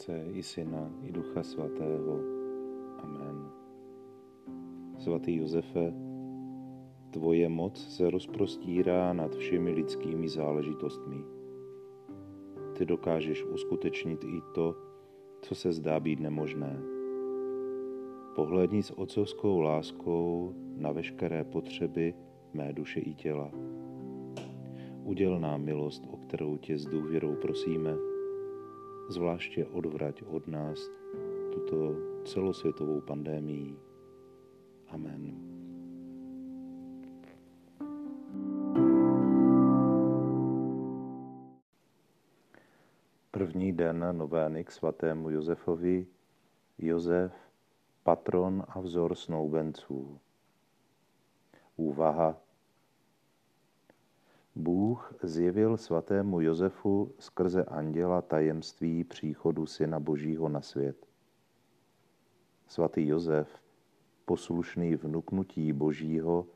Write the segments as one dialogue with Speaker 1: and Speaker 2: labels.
Speaker 1: Otce i Syna i Ducha Svatého. Amen. Svatý Josefe, tvoje moc se rozprostírá nad všemi lidskými záležitostmi. Ty dokážeš uskutečnit i to, co se zdá být nemožné. Pohledni s otcovskou láskou na veškeré potřeby mé duše i těla. Uděl nám milost, o kterou tě s důvěrou prosíme, zvláště odvrať od nás tuto celosvětovou pandémii. Amen. První den novény k svatému Josefovi, Josef, patron a vzor snoubenců. Úvaha Bůh zjevil svatému Josefu skrze anděla tajemství příchodu Syna Božího na svět. Svatý Josef, poslušný vnuknutí Božího,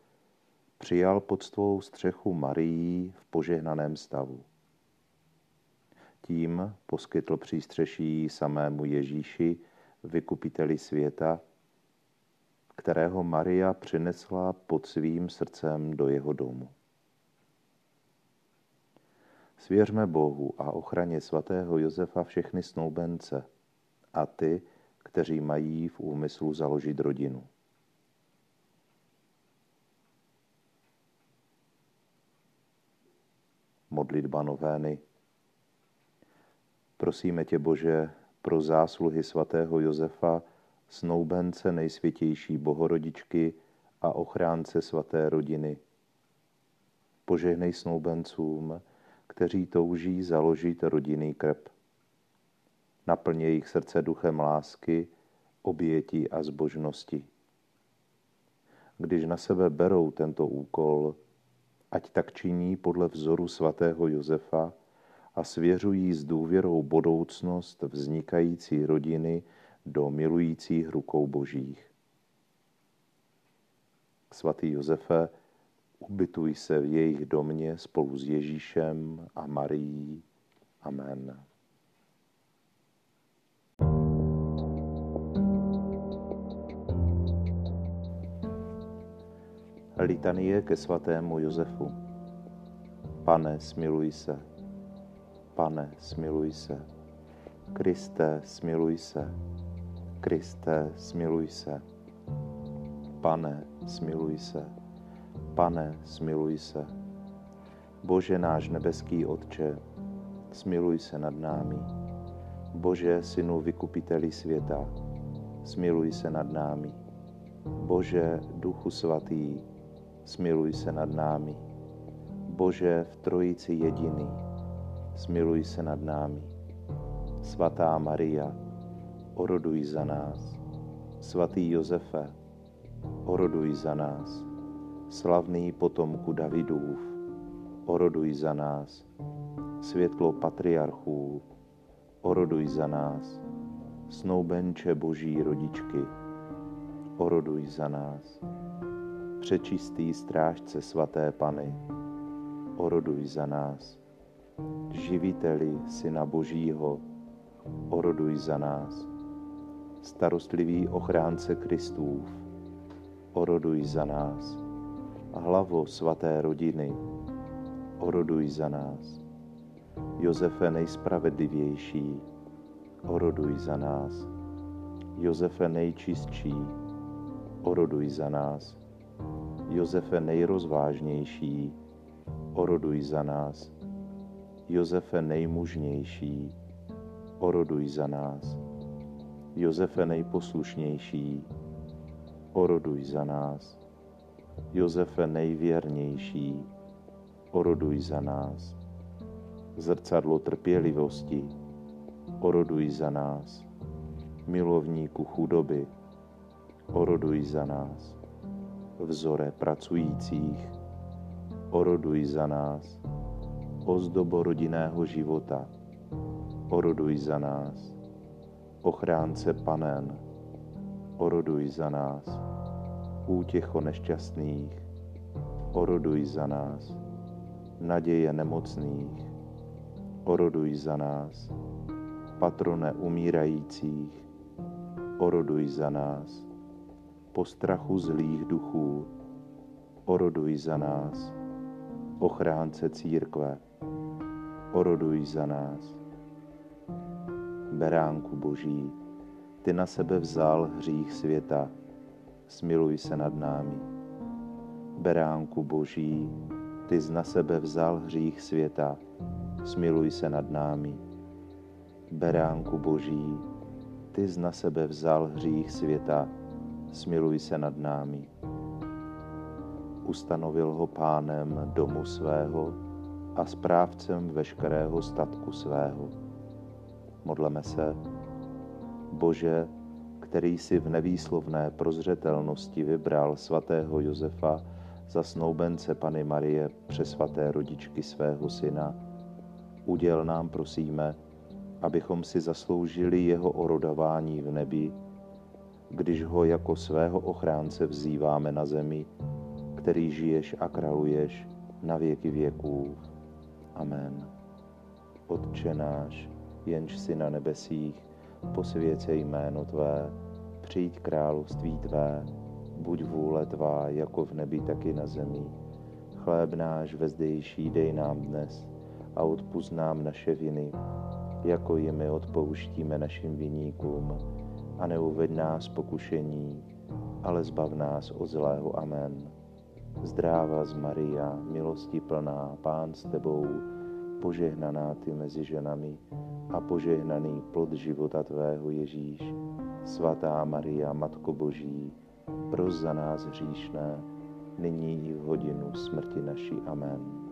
Speaker 1: přijal pod svou střechu Marii v požehnaném stavu. Tím poskytl přístřeší samému Ježíši, vykupiteli světa, kterého Maria přinesla pod svým srdcem do jeho domu. Svěřme Bohu a ochraně svatého Josefa všechny snoubence a ty, kteří mají v úmyslu založit rodinu. Modlitba novény. Prosíme tě, Bože, pro zásluhy svatého Josefa, snoubence nejsvětější bohorodičky a ochránce svaté rodiny. Požehnej snoubencům, kteří touží založit rodinný krb. Naplň jejich srdce duchem lásky, obětí a zbožnosti. Když na sebe berou tento úkol, ať tak činí podle vzoru svatého Josefa a svěřují s důvěrou budoucnost vznikající rodiny do milujících rukou božích. Svatý Josefe, ubytuj se v jejich domě spolu s Ježíšem a Marií. Amen. Litanie ke svatému Josefu. Pane, smiluj se. Pane, smiluj se. Kriste, smiluj se. Kriste, smiluj se. Pane, smiluj se. Pane, smiluj se. Bože náš nebeský Otče, smiluj se nad námi. Bože, Synu vykupiteli světa, smiluj se nad námi. Bože, Duchu Svatý, smiluj se nad námi. Bože v Trojici jediný, smiluj se nad námi. Svatá Maria, oroduj za nás. Svatý Josefe, oroduj za nás. Slavný potomku Davidův, oroduj za nás. Světlo patriarchů, oroduj za nás. Snoubenče Boží rodičky, oroduj za nás přečistý strážce svaté Pany, oroduj za nás. Živiteli Syna Božího, oroduj za nás. Starostlivý ochránce Kristův, oroduj za nás. Hlavo svaté rodiny, oroduj za nás. Josefe nejspravedlivější, oroduj za nás. Josefe nejčistší, oroduj za nás. Josefe nejrozvážnější, oroduj za nás. Josefe nejmužnější, oroduj za nás. Josefe nejposlušnější, oroduj za nás. Josefe nejvěrnější, oroduj za nás. Zrcadlo trpělivosti, oroduj za nás. Milovníku chudoby, oroduj za nás vzore pracujících, oroduj za nás, ozdobo rodinného života, oroduj za nás, ochránce panen, oroduj za nás, útěcho nešťastných, oroduj za nás, naděje nemocných, oroduj za nás, patrone umírajících, oroduj za nás. Po strachu zlých duchů, oroduj za nás. Ochránce církve, oroduj za nás. Beránku Boží, ty na sebe vzal hřích světa, smiluj se nad námi. Beránku Boží, ty z na sebe vzal hřích světa, smiluj se nad námi. Beránku Boží, ty z na sebe vzal hřích světa, smiluj se nad námi. Ustanovil ho pánem domu svého a správcem veškerého statku svého. Modleme se, Bože, který si v nevýslovné prozřetelnosti vybral svatého Josefa za snoubence Pany Marie přesvaté rodičky svého syna, uděl nám, prosíme, abychom si zasloužili jeho orodování v nebi, když ho jako svého ochránce vzýváme na zemi, který žiješ a kraluješ na věky věků. Amen. Otče náš, jenž si na nebesích, posvěcej jméno Tvé, přijď království Tvé, buď vůle Tvá jako v nebi, tak i na zemi. Chléb náš vezdejší dej nám dnes a odpust nám naše viny, jako i my odpouštíme našim viníkům. A neuved nás pokušení, ale zbav nás od zlého. Amen. Zdráva z Maria, milosti plná, Pán s Tebou, požehnaná Ty mezi ženami a požehnaný plod života Tvého Ježíš. Svatá Maria, Matko Boží, pros za nás hříšné, nyní v hodinu smrti naší. Amen.